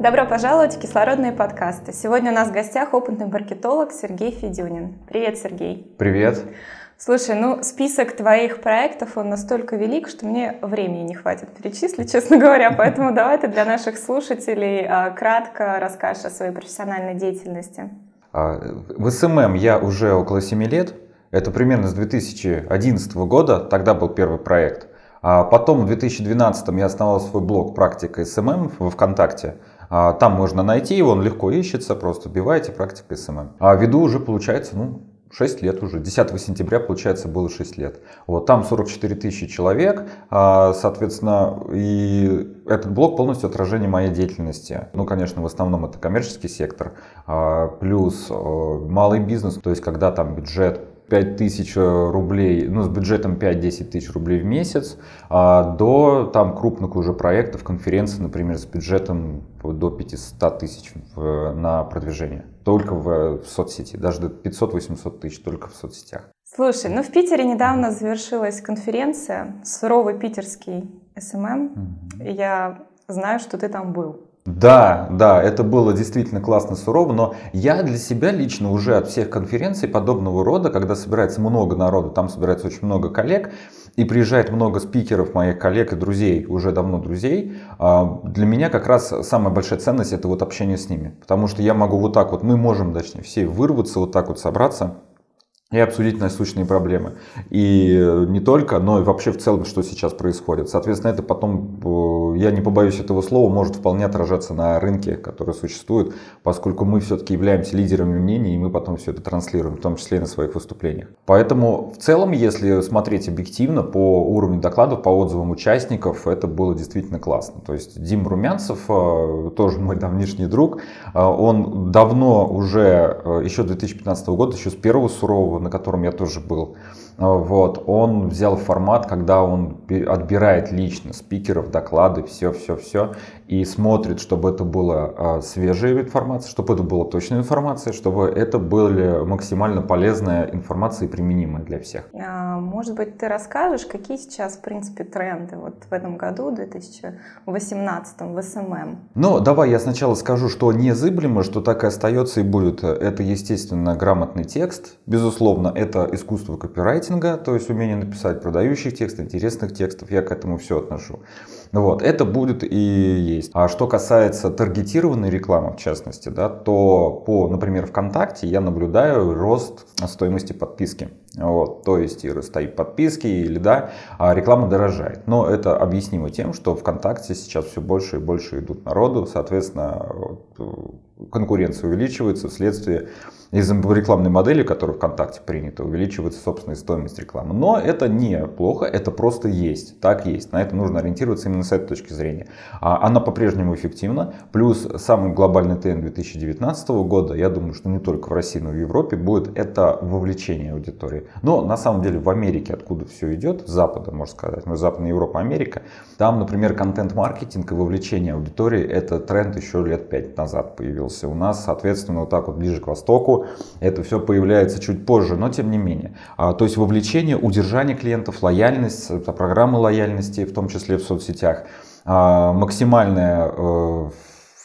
Добро пожаловать в кислородные подкасты. Сегодня у нас в гостях опытный маркетолог Сергей Федюнин. Привет, Сергей. Привет. Слушай, ну список твоих проектов, он настолько велик, что мне времени не хватит перечислить, честно говоря. Поэтому давай ты для наших слушателей а, кратко расскажешь о своей профессиональной деятельности. А, в SMM я уже около 7 лет. Это примерно с 2011 года, тогда был первый проект. А потом в 2012 я основал свой блог «Практика SMM» во ВКонтакте. А, там можно найти его, он легко ищется, просто вбиваете практика SMM. А веду уже получается, ну, 6 лет уже. 10 сентября, получается, было 6 лет. Вот, там 44 тысячи человек, а, соответственно, и этот блог полностью отражение моей деятельности. Ну, конечно, в основном это коммерческий сектор, а, плюс э, малый бизнес, то есть когда там бюджет 5 тысяч э, рублей, ну, с бюджетом 5-10 тысяч рублей в месяц, а, до там крупных уже проектов, конференций, например, с бюджетом до 500 тысяч на продвижение. Только в, в соцсети, даже до 500-800 тысяч только в соцсетях. Слушай, ну в Питере недавно завершилась конференция «Суровый питерский SMM». Mm-hmm. Я знаю, что ты там был. Да, да, это было действительно классно, сурово, но я для себя лично уже от всех конференций подобного рода, когда собирается много народу, там собирается очень много коллег, и приезжает много спикеров, моих коллег и друзей, уже давно друзей, а, для меня как раз самая большая ценность это вот общение с ними. Потому что я могу вот так вот, мы можем, точнее, все вырваться, вот так вот собраться и обсудить насущные проблемы. И не только, но и вообще в целом, что сейчас происходит. Соответственно, это потом, э, я не побоюсь этого слова, может вполне отражаться на рынке, который существует, поскольку мы все-таки являемся лидерами мнений, и мы потом все это транслируем, в том числе и на своих выступлениях. Поэтому в целом, если смотреть объективно по уровню докладов, по отзывам участников, это было действительно классно. То есть Дим Румянцев, э, тоже мой давнишний друг, э, он давно уже, еще 2015 года, еще с первого сурового на котором я тоже был, вот, он взял формат, когда он отбирает лично спикеров, доклады, все-все-все, и смотрит, чтобы это была свежая информация, чтобы это была точная информация, чтобы это была максимально полезная информация и применимая для всех. А, может быть, ты расскажешь, какие сейчас, в принципе, тренды вот в этом году, 2018 в SMM? Ну, давай я сначала скажу, что незыблемо, что так и остается и будет. Это, естественно, грамотный текст, безусловно, это искусство копирайтинга, маркетинга, то есть умение написать продающих текстов, интересных текстов, я к этому все отношу. Вот, это будет и есть. А что касается таргетированной рекламы, в частности, да, то по, например, ВКонтакте я наблюдаю рост стоимости подписки. Вот, то есть и стоит подписки или да, а реклама дорожает. Но это объяснимо тем, что ВКонтакте сейчас все больше и больше идут народу, соответственно, конкуренция увеличивается вследствие из-за рекламной модели, которая ВКонтакте принята, увеличивается собственная стоимость рекламы. Но это не плохо, это просто есть, так есть. На это нужно ориентироваться именно с этой точки зрения. А она по-прежнему эффективна. Плюс самый глобальный тренд 2019 года, я думаю, что не только в России, но и в Европе, будет это вовлечение аудитории. Но на самом деле в Америке, откуда все идет, с Запада, можно сказать, мы Западная Европа, Америка, там, например, контент-маркетинг и вовлечение аудитории, это тренд еще лет пять назад появился. У нас, соответственно, вот так вот ближе к Востоку, это все появляется чуть позже, но тем не менее. А, то есть вовлечение, удержание клиентов, лояльность, программы лояльности, в том числе в соцсетях, а, максимальная э,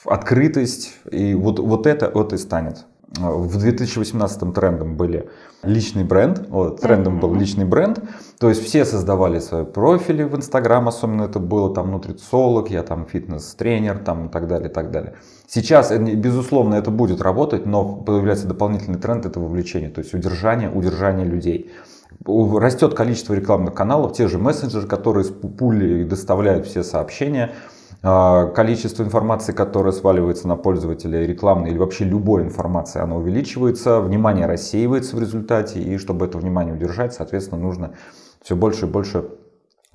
открытость, и вот, вот это вот и станет в 2018 трендом были личный бренд, вот, трендом был личный бренд, то есть все создавали свои профили в Инстаграм, особенно это было там нутрициолог, я там фитнес-тренер там и так далее, и так далее. Сейчас, э, безусловно, это будет работать, но появляется дополнительный тренд, это вовлечение, то есть удержание, удержание людей. Растет количество рекламных каналов, те же мессенджеры, которые с пули доставляют все сообщения, количество информации, которая сваливается на пользователя, рекламной или вообще любой информации, она увеличивается, внимание рассеивается в результате, и чтобы это внимание удержать, соответственно, нужно все больше и больше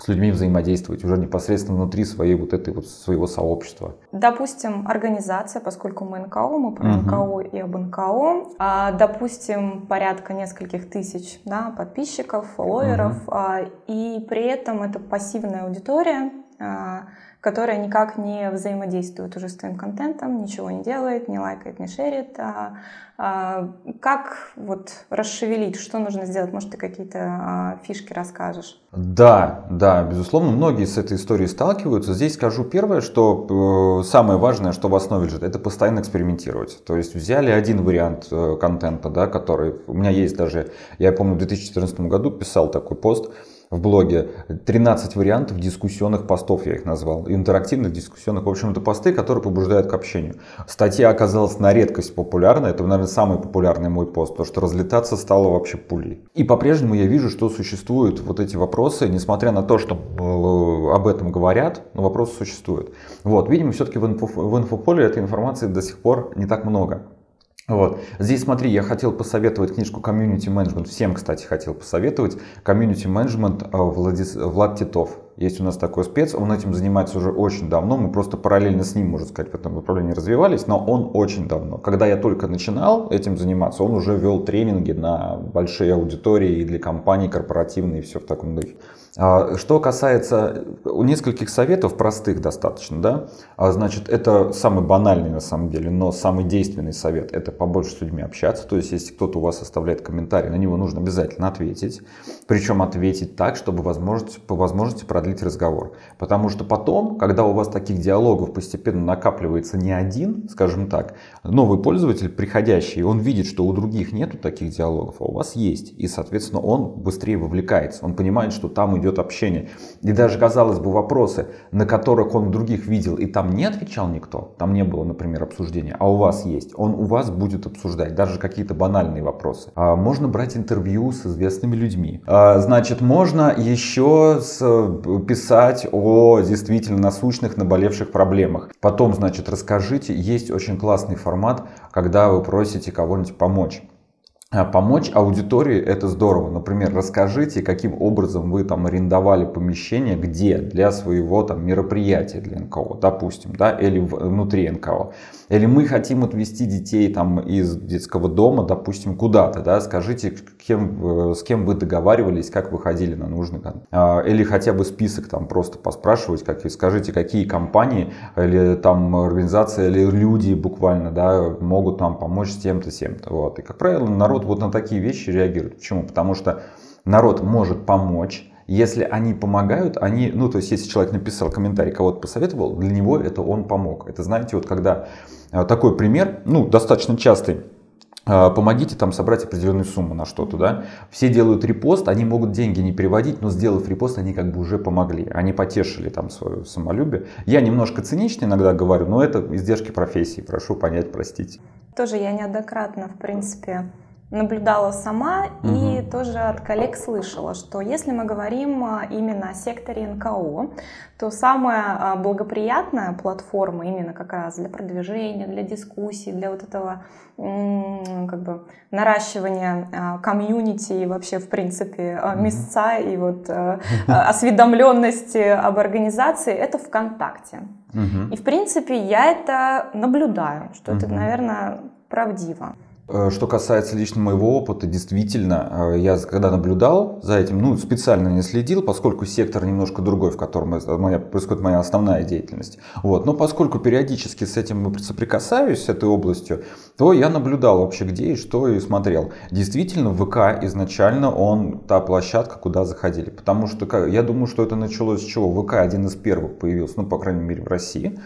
с людьми взаимодействовать уже непосредственно внутри своей вот этой вот своего сообщества. Допустим, организация, поскольку мы НКО, мы про угу. НКО и об НКО, а, допустим, порядка нескольких тысяч да, подписчиков, фолловеров, угу. а, и при этом это пассивная аудитория, а, которая никак не взаимодействует уже с твоим контентом, ничего не делает, не лайкает, не шерит. А, а, как вот расшевелить, что нужно сделать? Может, ты какие-то а, фишки расскажешь? Да, да, безусловно, многие с этой историей сталкиваются. Здесь скажу первое, что э, самое важное, что в основе лежит, это постоянно экспериментировать. То есть взяли один вариант э, контента, да, который у меня есть даже, я помню, в 2014 году писал такой пост, в блоге 13 вариантов дискуссионных постов, я их назвал, интерактивных дискуссионных, в общем, это посты, которые побуждают к общению. Статья оказалась на редкость популярна, это, наверное, самый популярный мой пост, потому что разлетаться стало вообще пулей. И по-прежнему я вижу, что существуют вот эти вопросы, несмотря на то, что э, об этом говорят, но вопросы существуют. Вот, видимо, все-таки в, инфо, в инфополе этой информации до сих пор не так много. Вот. Здесь смотри, я хотел посоветовать книжку Community Management. Всем, кстати, хотел посоветовать. Community Management э, Владис... Влад Титов. Есть у нас такой спец, он этим занимается уже очень давно. Мы просто параллельно с ним, можно сказать, в этом направлении развивались, но он очень давно. Когда я только начинал этим заниматься, он уже вел тренинги на большие аудитории и для компаний корпоративные и все в таком духе. А, что касается нескольких советов, простых достаточно, да, а, значит, это самый банальный на самом деле, но самый действенный совет – это побольше с людьми общаться. То есть, если кто-то у вас оставляет комментарий, на него нужно обязательно ответить. Причем ответить так, чтобы возможность, по возможности продлить разговор. Потому что потом, когда у вас таких диалогов постепенно накапливается не один, скажем так, новый пользователь, приходящий, он видит, что у других нету таких диалогов, а у вас есть. И, соответственно, он быстрее вовлекается. Он понимает, что там идет общение. И даже, казалось бы, вопросы, на которых он других видел, и там не отвечал никто, там не было, например, обсуждения, а у вас есть, он у вас будет обсуждать, даже какие-то банальные вопросы. А можно брать интервью с известными людьми. А, значит, можно еще с, писать о действительно насущных, наболевших проблемах. Потом, значит, расскажите, есть очень классный формат, когда вы просите кого-нибудь помочь. А, помочь аудитории это здорово. Например, расскажите, каким образом вы там арендовали помещение, где для своего там мероприятия для НКО, допустим, да, или внутри НКО. Или мы хотим отвезти детей там из детского дома, допустим, куда-то, да, скажите, кем, э, с кем вы договаривались, как вы ходили на нужный. А, или хотя бы список там просто поспрашивать, как, скажите, какие компании или там организации или люди буквально, да, могут нам помочь с тем-то, тем-то. Вот. И, как правило, народ народ вот на такие вещи реагирует. Почему? Потому что народ может помочь, если они помогают, они, ну, то есть, если человек написал комментарий, кого-то посоветовал, для него это он помог. Это, знаете, вот когда э, такой пример, ну, достаточно частый, э, помогите там собрать определенную сумму на что-то, да. Все делают репост, они могут деньги не переводить, но сделав репост, они как бы уже помогли, они потешили там свое самолюбие. Я немножко цинично иногда говорю, но это издержки профессии, прошу понять, простите. Тоже я неоднократно, в принципе, наблюдала сама угу. и тоже от коллег слышала, что если мы говорим а, именно о секторе НКО, то самая а, благоприятная платформа именно как раз для продвижения, для дискуссий, для вот этого как бы наращивания а, комьюнити и вообще в принципе места и вот осведомленности об организации это ВКонтакте. Угу. И в принципе я это наблюдаю, что угу. это, наверное, правдиво. Э, что касается лично моего опыта, действительно, э, я когда наблюдал за этим, ну, специально не следил, поскольку сектор немножко другой, в котором моя, происходит моя основная деятельность. Вот. Но поскольку периодически с этим соприкасаюсь, с этой областью, то я наблюдал вообще где и что и смотрел. Действительно, ВК изначально он та площадка, куда заходили. Потому что я думаю, что это началось с чего? ВК один из первых появился, ну, по крайней мере, в России.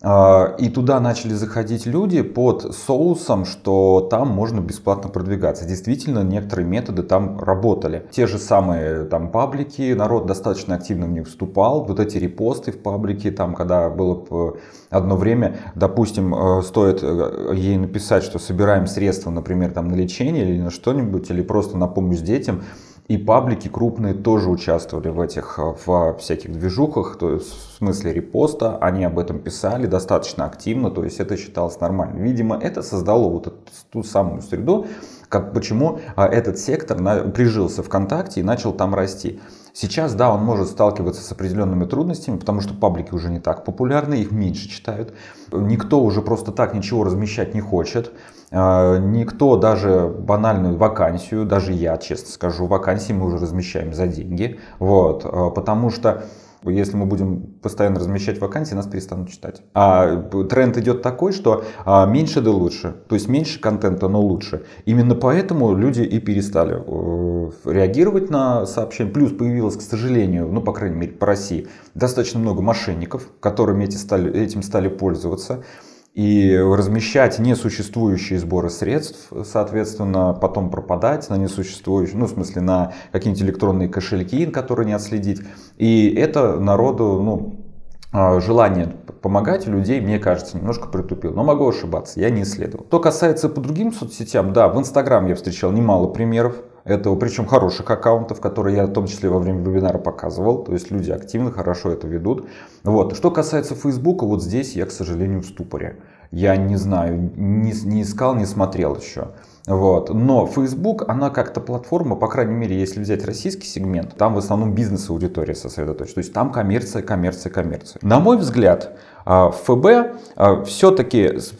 А, и туда начали заходить люди под соусом, что там можно бесплатно продвигаться. Действительно, некоторые методы там работали. Те же самые там паблики, народ достаточно активно в них вступал. Вот эти репосты в паблике, там, когда было одно время, допустим, э, стоит э, ей написать, что собираем средства, например, там на лечение или на что-нибудь, или просто на помощь детям, и паблики крупные тоже участвовали в этих, э, в всяких движухах, то есть в смысле репоста, они об этом писали достаточно активно, то есть это считалось нормально. Видимо, это создало вот эту, ту самую среду, как, почему а, этот сектор на, прижился ВКонтакте и начал там расти. Сейчас, да, он может сталкиваться с определенными трудностями, потому что паблики уже не так популярны, их меньше читают. Никто уже просто так ничего размещать не хочет. А, никто даже банальную вакансию, даже я, честно скажу, вакансии мы уже размещаем за деньги. Вот, а, потому что если мы будем постоянно размещать вакансии, нас перестанут читать. А тренд идет такой, что а, меньше да лучше. То есть меньше контента, но лучше. Именно поэтому люди и перестали э, реагировать на сообщения. Плюс появилось, к сожалению, ну, по крайней мере, по России, достаточно много мошенников, которыми эти стали, этим стали пользоваться и размещать несуществующие сборы средств, соответственно, потом пропадать на несуществующие, ну, в смысле, на какие-нибудь электронные кошельки, которые не отследить. И это народу, ну, а, желание помогать людей, мне кажется, немножко притупил. Но могу ошибаться, я не исследовал. Что касается по другим соцсетям, да, в Инстаграм я встречал немало примеров этого, причем хороших аккаунтов, которые я в том числе во время вебинара показывал. То есть люди активно, хорошо это ведут. Вот. Что касается Фейсбука, вот здесь я, к сожалению, в ступоре. Я не знаю, не, не искал, не смотрел еще. Вот. Но Facebook, она как-то платформа, по крайней мере, если взять российский сегмент, там в основном бизнес-аудитория сосредоточена. То есть там коммерция, коммерция, коммерция. На мой взгляд, а, ФБ а, все-таки с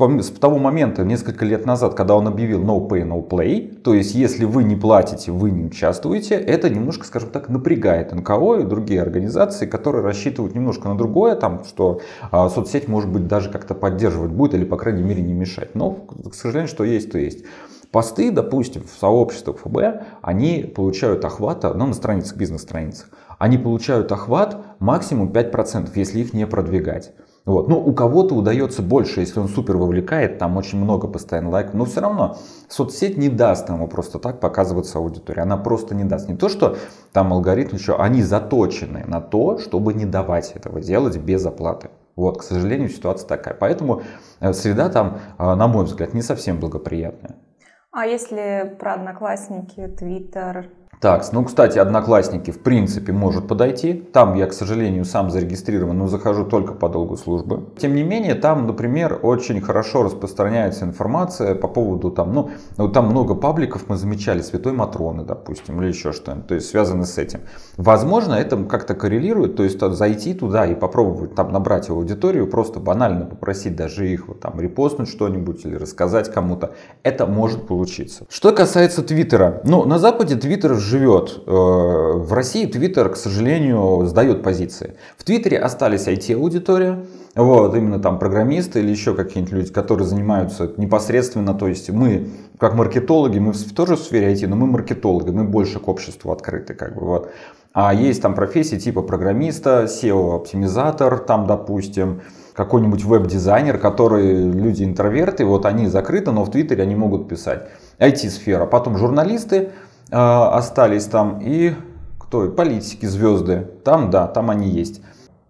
того момента, несколько лет назад, когда он объявил no pay, no play, то есть если вы не платите, вы не участвуете, это немножко, скажем так, напрягает НКО и другие организации, которые рассчитывают немножко на другое, там, что а, соцсеть может быть даже как-то поддерживать будет или, по крайней мере, не мешать. Но, к сожалению, что есть, то есть. Посты, допустим, в сообществах ФБ, они получают охват, ну, на страницах, бизнес-страницах, они получают охват максимум 5%, если их не продвигать. Вот. Ну, у кого-то удается больше, если он супер вовлекает, там очень много постоянно лайков, но все равно соцсеть не даст ему просто так показываться аудитории. Она просто не даст. Не то, что там алгоритм еще, они заточены на то, чтобы не давать этого делать без оплаты. Вот, к сожалению, ситуация такая. Поэтому э, среда там, э, на мой взгляд, не совсем благоприятная. А если про одноклассники, твиттер, так, ну, кстати, Одноклассники в принципе может подойти. Там я, к сожалению, сам зарегистрирован, но захожу только по долгу службы. Тем не менее, там, например, очень хорошо распространяется информация по поводу там, ну, там много пабликов мы замечали, Святой Матроны, допустим, или еще что-нибудь, то есть связано с этим. Возможно, это как-то коррелирует, то есть зайти туда и попробовать там набрать аудиторию, просто банально попросить даже их вот там репостнуть что-нибудь или рассказать кому-то. Это может получиться. Что касается Твиттера, ну, на Западе Твиттер живет. Э, в России Твиттер, к сожалению, сдает позиции. В Твиттере остались IT-аудитория, вот, именно там программисты или еще какие-нибудь люди, которые занимаются непосредственно, то есть мы, как маркетологи, мы тоже в сфере IT, но мы маркетологи, мы больше к обществу открыты, как бы, вот. А есть там профессии типа программиста, SEO-оптимизатор, там, допустим, какой-нибудь веб-дизайнер, которые люди интроверты, вот они закрыты, но в Твиттере они могут писать. IT-сфера. Потом журналисты, остались там и кто? Политики, звезды. Там, да, там они есть.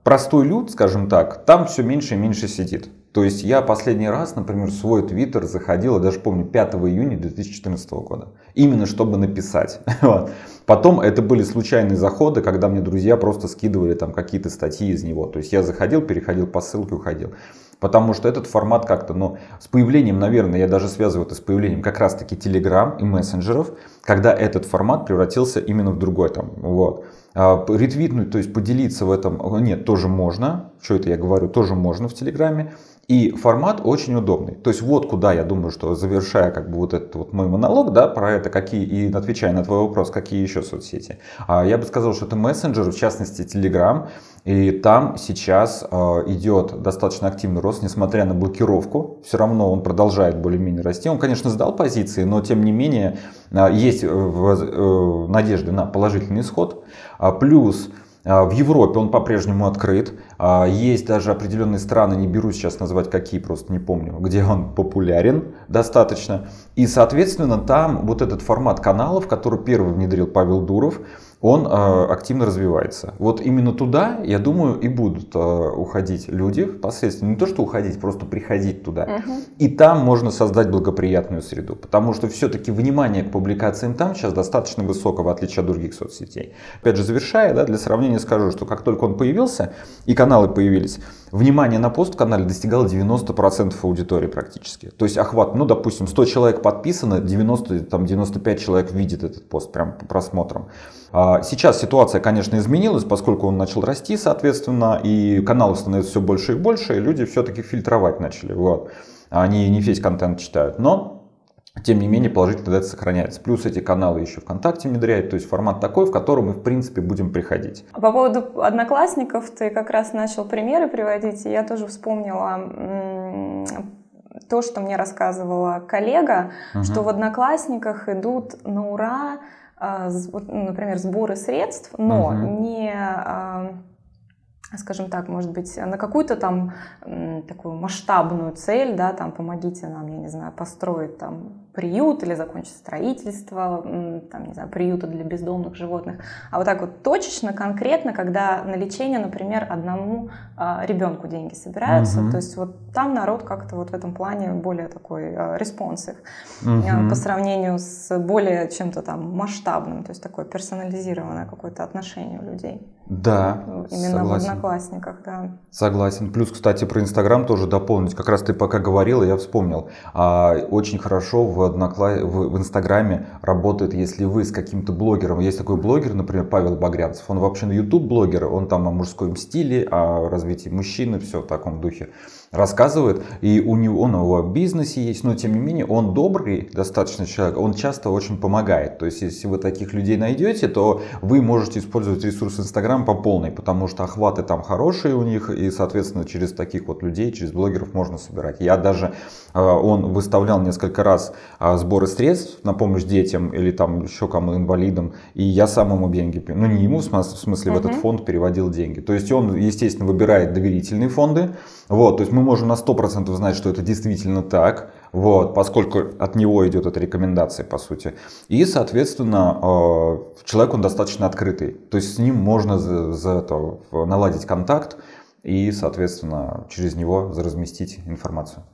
Простой люд, скажем так, там все меньше и меньше сидит. То есть я последний раз, например, свой твиттер заходил, я даже помню, 5 июня 2014 года. Именно чтобы написать. Потом это были случайные заходы, когда мне друзья просто скидывали там какие-то статьи из него. То есть я заходил, переходил по ссылке, уходил. Потому что этот формат как-то, ну, с появлением, наверное, я даже связываю это с появлением как раз-таки Telegram и мессенджеров, когда этот формат превратился именно в другой там, вот. А, ретвитнуть, то есть поделиться в этом, нет, тоже можно, что это я говорю, тоже можно в Телеграме. И формат очень удобный. То есть вот куда я думаю, что завершая как бы вот этот вот мой монолог, да, про это, какие, и отвечая на твой вопрос, какие еще соцсети. А, я бы сказал, что это мессенджер, в частности Telegram, и там сейчас а, идет достаточно активный рост, несмотря на блокировку. Все равно он продолжает более-менее расти. Он, конечно, сдал позиции, но тем не менее а, есть э, э, надежды на положительный исход. Плюс в Европе он по-прежнему открыт. А, есть даже определенные страны, не беру сейчас назвать какие, просто не помню, где он популярен достаточно. И, соответственно, там вот этот формат каналов, который первый внедрил Павел Дуров, он э, активно развивается. Вот именно туда, я думаю, и будут э, уходить люди впоследствии. Не то, что уходить, просто приходить туда. Угу. И там можно создать благоприятную среду. Потому что все-таки внимание к публикациям там сейчас достаточно высоко, в отличие от других соцсетей. Опять же, завершая, да, для сравнения скажу, что как только он появился, и каналы появились, внимание на пост в канале достигало 90% аудитории практически. То есть охват, ну, допустим, 100 человек подписано, 90, там, 95 человек видит этот пост прям по просмотрам. А сейчас ситуация, конечно, изменилась, поскольку он начал расти, соответственно, и каналов становится все больше и больше, и люди все-таки фильтровать начали. Вот. Они не весь контент читают, но тем не менее, положительная тенденция сохраняется. Плюс эти каналы еще ВКонтакте внедряют, то есть формат такой, в котором мы, в принципе, будем приходить. По поводу одноклассников, ты как раз начал примеры приводить, и я тоже вспомнила то, что мне рассказывала коллега, угу. что в одноклассниках идут на ура, например, сборы средств, но угу. не а, скажем так, может быть, на какую-то там такую масштабную цель, да, там помогите нам, я не знаю, построить там приют или закончить строительство, там, не знаю, приюта для бездомных животных, а вот так вот точечно, конкретно, когда на лечение, например, одному а, ребенку деньги собираются, угу. то есть вот там народ как-то вот в этом плане более такой а, responsive угу. по сравнению с более чем-то там масштабным, то есть такое персонализированное какое-то отношение у людей. Да, Именно согласен. в одноклассниках, да. Согласен. Плюс, кстати, про Инстаграм тоже дополнить. Как раз ты пока говорила, я вспомнил. А, очень хорошо в, в, в Инстаграме работает, если вы с каким-то блогером. Есть такой блогер, например, Павел Багрянцев. Он вообще на YouTube блогер. Он там о мужском стиле, о развитии мужчины, все в таком духе рассказывает, и у него, он его в бизнесе есть, но тем не менее он добрый достаточно человек, он часто очень помогает. То есть, если вы таких людей найдете, то вы можете использовать ресурс Инстаграм по полной, потому что охваты там хорошие у них, и, соответственно, через таких вот людей, через блогеров можно собирать. Я даже, э, он выставлял несколько раз э, сборы средств на помощь детям или там еще кому инвалидам, и я сам ему деньги, ну не ему, в смысле, в этот фонд переводил деньги. То есть он, естественно, выбирает доверительные фонды, вот, то есть мы можем на 100% знать, что это действительно так, вот, поскольку от него идет эта рекомендация, по сути. И, соответственно, э, человек, он достаточно открытый. То есть с ним можно за, за это наладить контакт и, соответственно, через него разместить информацию.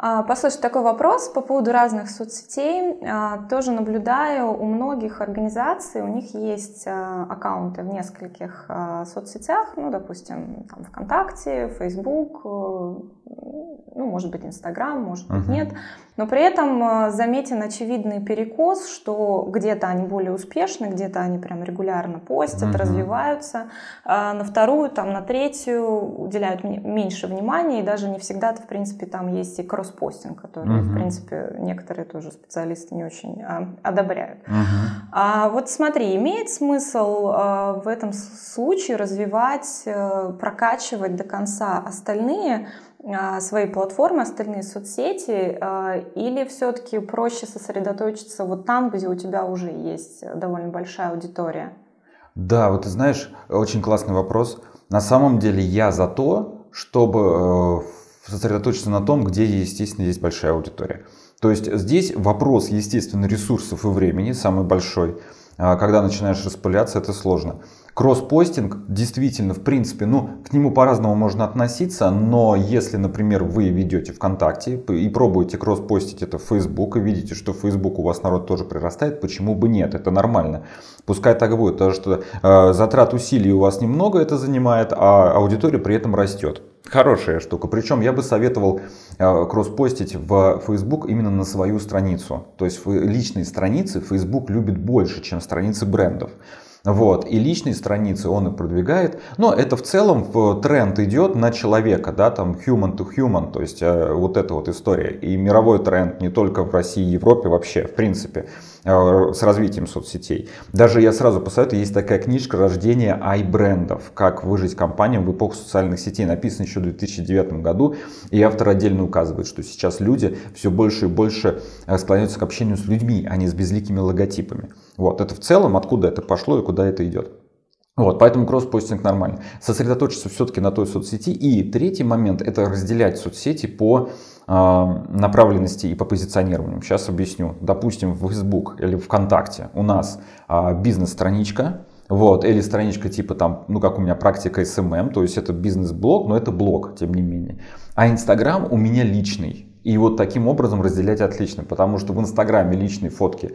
А, послушай, такой вопрос по поводу разных соцсетей. А, тоже наблюдаю у многих организаций, у них есть а, аккаунты в нескольких соцсетях, ну, допустим, там ВКонтакте, Facebook, ну, может быть, Инстаграм, может быть, uh-huh. нет. Но при этом э, заметен очевидный перекос, что где-то они более успешны, где-то они прям регулярно постят, uh-huh. развиваются. А на вторую, там, на третью уделяют меньше внимания, и даже не всегда, в принципе, там есть и кросспостинг, который, uh-huh. в принципе, некоторые тоже специалисты не очень а, одобряют. Uh-huh. А вот смотри, имеет смысл а, в этом случае развивать, а, прокачивать до конца остальные а, свои платформы, остальные соцсети, а, или все-таки проще сосредоточиться вот там, где у тебя уже есть довольно большая аудитория? Да, вот ты знаешь, очень классный вопрос. На самом деле я за то, чтобы э, сосредоточиться на том, где, естественно, есть большая аудитория. То есть здесь вопрос, естественно, ресурсов и времени самый большой. А, когда начинаешь распыляться, это сложно. Кросс-постинг действительно, в принципе, ну, к нему по-разному можно относиться, но если, например, вы ведете ВКонтакте и пробуете кросс-постить это в Facebook и видите, что в Facebook у вас народ тоже прирастает, почему бы нет? Это нормально. Пускай так будет, потому что э, затрат усилий у вас немного это занимает, а аудитория при этом растет. Хорошая штука. Причем я бы советовал э, кросс-постить в Facebook именно на свою страницу. То есть личные страницы Facebook любит больше, чем страницы брендов. Вот. И личные страницы он и продвигает. Но это в целом тренд идет на человека, да, там human to human, то есть э, вот эта вот история. И мировой тренд не только в России Европе вообще, в принципе, с развитием соцсетей. Даже я сразу посоветую, есть такая книжка «Рождение ай-брендов. Как выжить компаниям в эпоху социальных сетей». Написана еще в 2009 году. И автор отдельно указывает, что сейчас люди все больше и больше э, склоняются к общению с людьми, а не с безликими логотипами. Вот, это в целом, откуда это пошло и куда это идет. Вот, поэтому кросс-постинг нормально. Сосредоточиться все-таки на той соцсети. И третий момент – это разделять соцсети по э, направленности и по позиционированию. Сейчас объясню. Допустим, в Facebook или ВКонтакте у нас э, бизнес-страничка, вот, или страничка типа там, ну как у меня практика SMM, то есть это бизнес-блог, но это блог, тем не менее. А Инстаграм у меня личный. И вот таким образом разделять отлично, потому что в Инстаграме личные фотки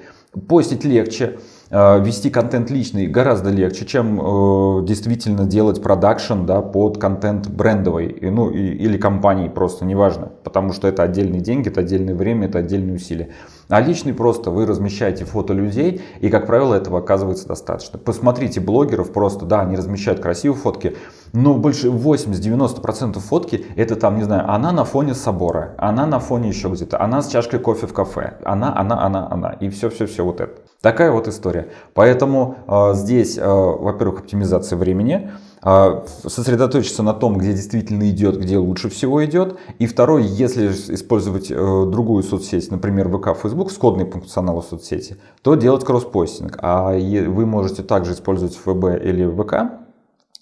постить легче, э, вести контент личный гораздо легче, чем э, действительно делать продакшн да, под контент брендовый ну, или компании просто, неважно, потому что это отдельные деньги, это отдельное время, это отдельные усилия. А личный просто вы размещаете фото людей, и, как правило, этого оказывается достаточно. Посмотрите блогеров просто, да, они размещают красивые фотки, но больше 80-90% фотки это там, не знаю, она на фоне собора, она на фоне еще где-то, она с чашкой кофе в кафе, она, она, она, она, и все-все-все вот это. Такая вот история. Поэтому э, здесь, э, во-первых, оптимизация времени, э, сосредоточиться на том, где действительно идет, где лучше всего идет. И второй, если использовать э, другую соцсеть, например, ВК, Facebook, с кодной функционалом соцсети, то делать кросспостинг. А вы можете также использовать ФБ или ВК,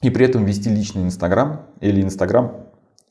и при этом вести личный Инстаграм или Инстаграм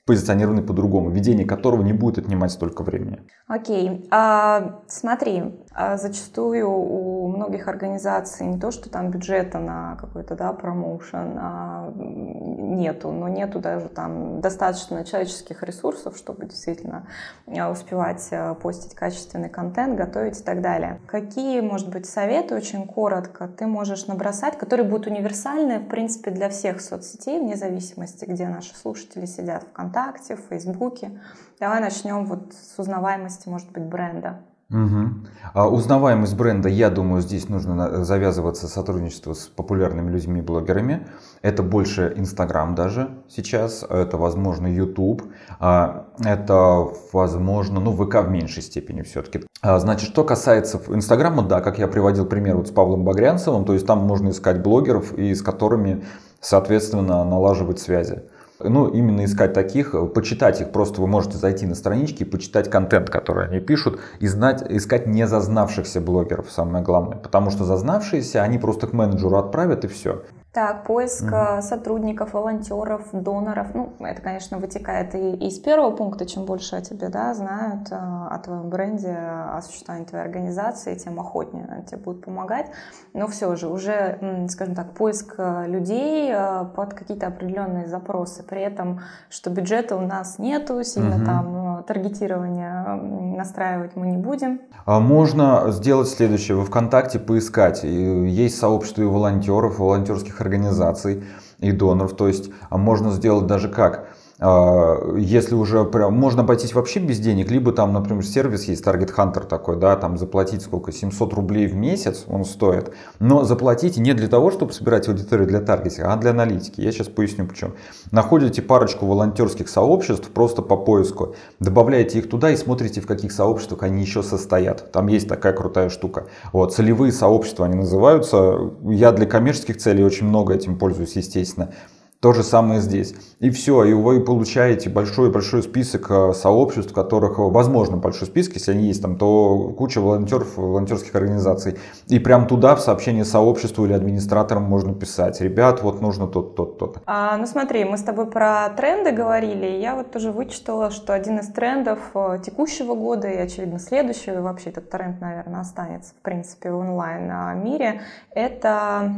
позиционированный по-другому, ведение которого не будет отнимать столько времени. Окей. А, смотри, а зачастую у многих организаций не то, что там бюджета на какой-то да, промоушен а нету, но нету даже там достаточно человеческих ресурсов, чтобы действительно а, успевать а, постить качественный контент, готовить и так далее. Какие, может быть, советы очень коротко ты можешь набросать, которые будут универсальны, в принципе, для всех соцсетей, вне зависимости, где наши слушатели сидят, ВКонтакте, в Фейсбуке. Давай начнем вот с узнаваемости, может быть, бренда. Угу. А узнаваемость бренда, я думаю, здесь нужно завязываться сотрудничество с популярными людьми, блогерами. Это больше Инстаграм даже сейчас, это, возможно, YouTube, а, это, возможно, ну, ВК в меньшей степени все-таки. А, значит, что касается Инстаграма, да, как я приводил пример вот с Павлом Багрянцевым, то есть там можно искать блогеров, и с которыми, соответственно, налаживать связи. Ну, именно искать таких, э, почитать их, просто вы можете зайти на странички и почитать контент, который они пишут, и знать, искать не зазнавшихся блогеров, самое главное. Потому что зазнавшиеся, они просто к менеджеру отправят и все. Так, поиск угу. сотрудников, волонтеров, доноров. Ну, это, конечно, вытекает и из первого пункта, чем больше о тебе да, знают, э, о твоем бренде, о существовании твоей организации, тем охотнее тебе будут помогать. Но все же уже, скажем так, поиск э, людей под какие-то определенные запросы. При этом, что бюджета у нас нету, сильно угу. там таргетирование настраивать мы не будем. А можно сделать следующее. Во ВКонтакте поискать. Есть сообщество и волонтеров, волонтерских организаций и доноров. То есть а можно сделать даже как? А, если уже прям можно обойтись вообще без денег, либо там, например, сервис есть Target Hunter такой, да, там заплатить сколько, 700 рублей в месяц он стоит, но заплатите не для того, чтобы собирать аудиторию для таргетинга, а для аналитики. Я сейчас поясню почему. Находите парочку волонтерских сообществ просто по поиску, добавляете их туда и смотрите, в каких сообществах они еще состоят. Там есть такая крутая штука. Вот, целевые сообщества они называются. Я для коммерческих целей очень много этим пользуюсь, естественно. То же самое здесь. И все, и вы получаете большой-большой список э, сообществ, которых, э, возможно, большой список, если они есть там, то куча волонтеров, волонтерских организаций. И прям туда в сообщение сообществу или администраторам можно писать. Ребят, вот нужно тот, тот, тот. А, ну смотри, мы с тобой про тренды говорили. Я вот тоже вычитала, что один из трендов э, текущего года и, очевидно, следующего, и вообще этот тренд, наверное, останется, в принципе, в онлайн-мире, это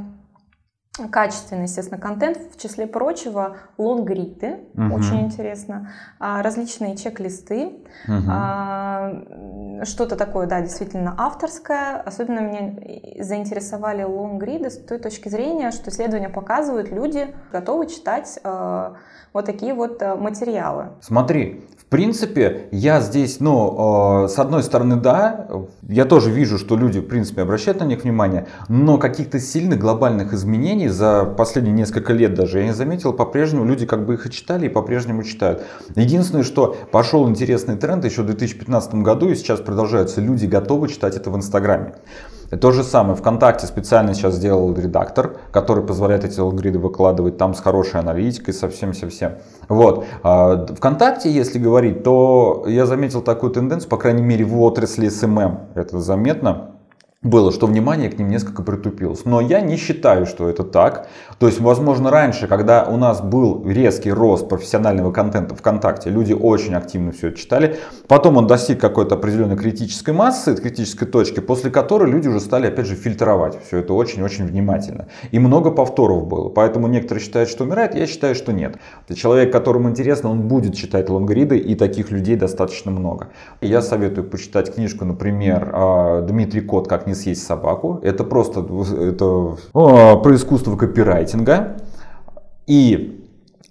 качественный, естественно, контент, в числе прочего лонгриды, угу. очень интересно, а, различные чек-листы, угу. что-то такое, да, действительно авторское. Особенно меня заинтересовали лонгриды с той точки зрения, что исследования показывают, люди готовы читать а, вот такие вот материалы. Смотри, принципе, я здесь, ну, э, с одной стороны, да, я тоже вижу, что люди, в принципе, обращают на них внимание, но каких-то сильных глобальных изменений за последние несколько лет даже я не заметил, по-прежнему люди как бы их и читали, и по-прежнему читают. Единственное, что пошел интересный тренд еще в 2015 году, и сейчас продолжаются, люди готовы читать это в Инстаграме. То же самое, ВКонтакте специально сейчас сделал редактор, который позволяет эти лонгриды выкладывать там с хорошей аналитикой, со всем-всем-всем. Вот. А ВКонтакте, если говорить, то я заметил такую тенденцию, по крайней мере в отрасли SMM, это заметно. Было, что внимание к ним несколько притупилось. Но я не считаю, что это так. То есть, возможно, раньше, когда у нас был резкий рост профессионального контента ВКонтакте, люди очень активно все это читали. Потом он достиг какой-то определенной критической массы, критической точки, после которой люди уже стали, опять же, фильтровать все это очень-очень внимательно. И много повторов было. Поэтому некоторые считают, что умирает, я считаю, что нет. Человек, которому интересно, он будет читать лонгриды, и таких людей достаточно много. Я советую почитать книжку, например, а, Дмитрий Кот «Как не съесть собаку». Это просто это, о, про искусство копирайтинга. И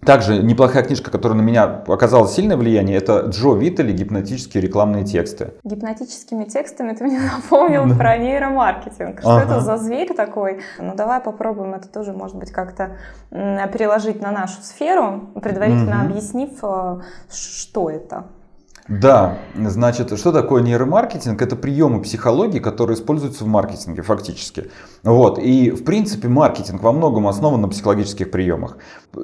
также неплохая книжка, которая на меня оказала сильное влияние, это Джо Виттели «Гипнотические рекламные тексты». Гипнотическими текстами ты мне напомнил про нейромаркетинг. Что ага. это за зверь такой? Ну давай попробуем это тоже, может быть, как-то переложить на нашу сферу, предварительно угу. объяснив, э, что это. Да, значит, что такое нейромаркетинг? Это приемы психологии, которые используются в маркетинге фактически. Вот. И в принципе маркетинг во многом основан на психологических приемах.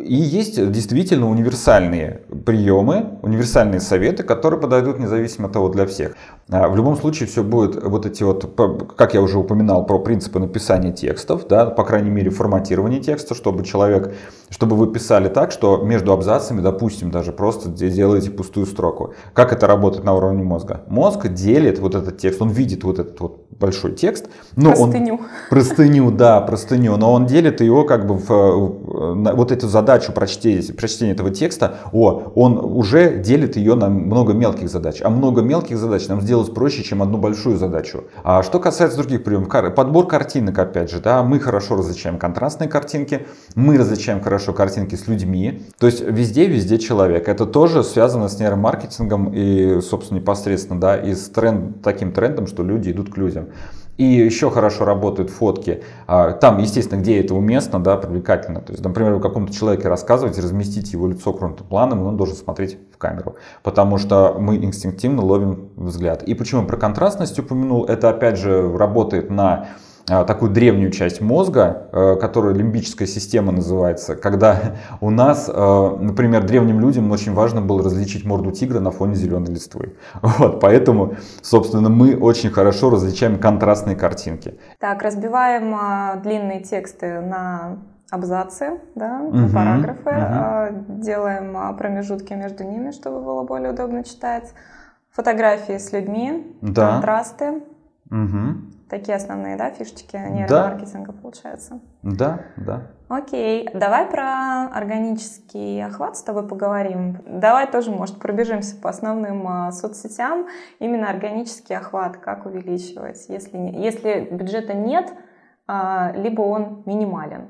И есть действительно универсальные приемы, универсальные советы, которые подойдут независимо от того для всех. А в любом случае все будет вот эти вот, как я уже упоминал про принципы написания текстов, да, по крайней мере форматирование текста, чтобы человек, чтобы вы писали так, что между абзацами, допустим, даже просто делаете пустую строку. Как это работает на уровне мозга? Мозг делит вот этот текст, он видит вот этот вот большой текст. Но простыню. Он, простыню, да, простыню, но он делит его как бы в, в вот эту задачу прочтения, прочтения этого текста, о, он уже делит ее на много мелких задач. А много мелких задач нам сделать проще, чем одну большую задачу. А что касается других приемов, подбор картинок, опять же, да, мы хорошо различаем контрастные картинки, мы различаем хорошо картинки с людьми, то есть везде-везде человек. Это тоже связано с нейромаркетингом и, собственно, непосредственно, да, и с тренд, таким трендом, что люди идут к людям. И еще хорошо работают фотки. А, там, естественно, где это уместно, да, привлекательно. То есть, например, вы какому-то человеке рассказываете, разместите его лицо крупным планом, он должен смотреть в камеру. Потому что мы инстинктивно ловим взгляд. И почему про контрастность упомянул? Это, опять же, работает на такую древнюю часть мозга, э, которая лимбическая система называется, когда у нас, э, например, древним людям очень важно было различить морду тигра на фоне зеленой листвы. Вот, поэтому, собственно, мы очень хорошо различаем контрастные картинки. Так, разбиваем а, длинные тексты на абзацы, да, угу, параграфы, угу. делаем промежутки между ними, чтобы было более удобно читать, фотографии с людьми, да. контрасты. Угу. Такие основные, да, фишечки нейромаркетинга да. получается? Да, да. Окей, давай про органический охват с тобой поговорим. Давай тоже, может, пробежимся по основным а, соцсетям. Именно органический охват, как увеличивать, если, если бюджета нет, а, либо он минимален.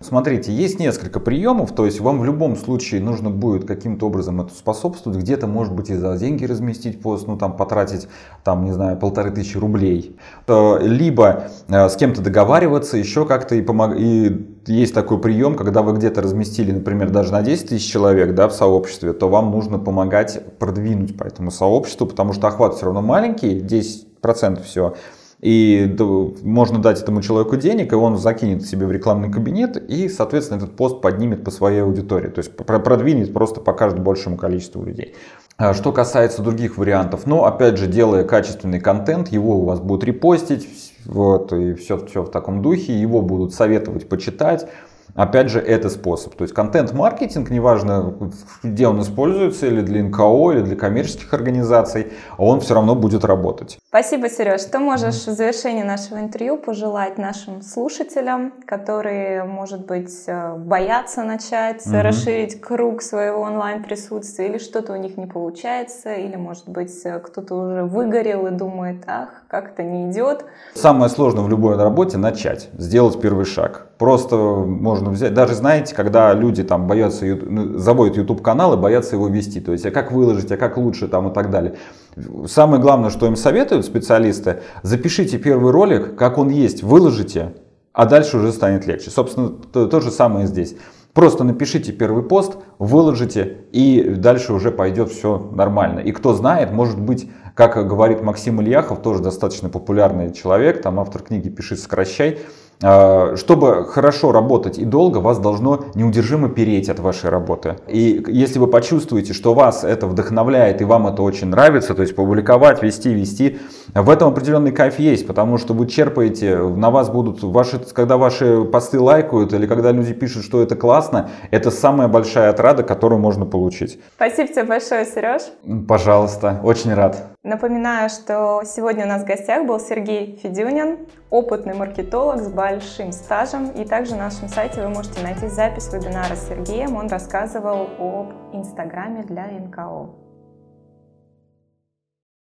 Смотрите, есть несколько приемов, то есть вам в любом случае нужно будет каким-то образом это способствовать, где-то может быть и за деньги разместить пост, ну там потратить, там не знаю, полторы тысячи рублей, либо э, с кем-то договариваться, еще как-то и, помог... и есть такой прием, когда вы где-то разместили, например, даже на 10 тысяч человек да, в сообществе, то вам нужно помогать продвинуть по этому сообществу, потому что охват все равно маленький, 10% всего, и можно дать этому человеку денег, и он закинет себе в рекламный кабинет, и, соответственно, этот пост поднимет по своей аудитории, то есть продвинет просто покажет большему количеству людей. А что касается других вариантов, ну, опять же, делая качественный контент, его у вас будут репостить, вот, и все, все в таком духе, его будут советовать почитать, Опять же, это способ. То есть контент-маркетинг, неважно, где он используется, или для НКО, или для коммерческих организаций, он все равно будет работать. Спасибо, Сереж. Что можешь в завершении нашего интервью пожелать нашим слушателям, которые, может быть, э, боятся начать угу. расширить круг своего онлайн-присутствия, или что-то у них не получается, или, может быть, э, кто-то уже выгорел и думает, ах, как это не идет. Самое сложное в любой работе начать, сделать первый шаг. Просто можно взять, даже знаете, когда люди там боятся, ну, заводят YouTube канал и боятся его вести, то есть, а как выложить, а как лучше там и так далее. Самое главное, что им советуют специалисты, запишите первый ролик, как он есть, выложите, а дальше уже станет легче. Собственно, то, то же самое здесь. Просто напишите первый пост, выложите, и дальше уже пойдет все нормально. И кто знает, может быть, как говорит Максим Ильяхов, тоже достаточно популярный человек, там автор книги «Пиши, сокращай», чтобы хорошо работать и долго, вас должно неудержимо переть от вашей работы. И если вы почувствуете, что вас это вдохновляет и вам это очень нравится, то есть публиковать, вести, вести, в этом определенный кайф есть, потому что вы черпаете, на вас будут ваши, когда ваши посты лайкают или когда люди пишут, что это классно, это самая большая отрада, которую можно получить. Спасибо тебе большое, Сереж. Пожалуйста, очень рад. Напоминаю, что сегодня у нас в гостях был Сергей Федюнин, опытный маркетолог с большим стажем. И также на нашем сайте вы можете найти запись вебинара с Сергеем. Он рассказывал об Инстаграме для НКО.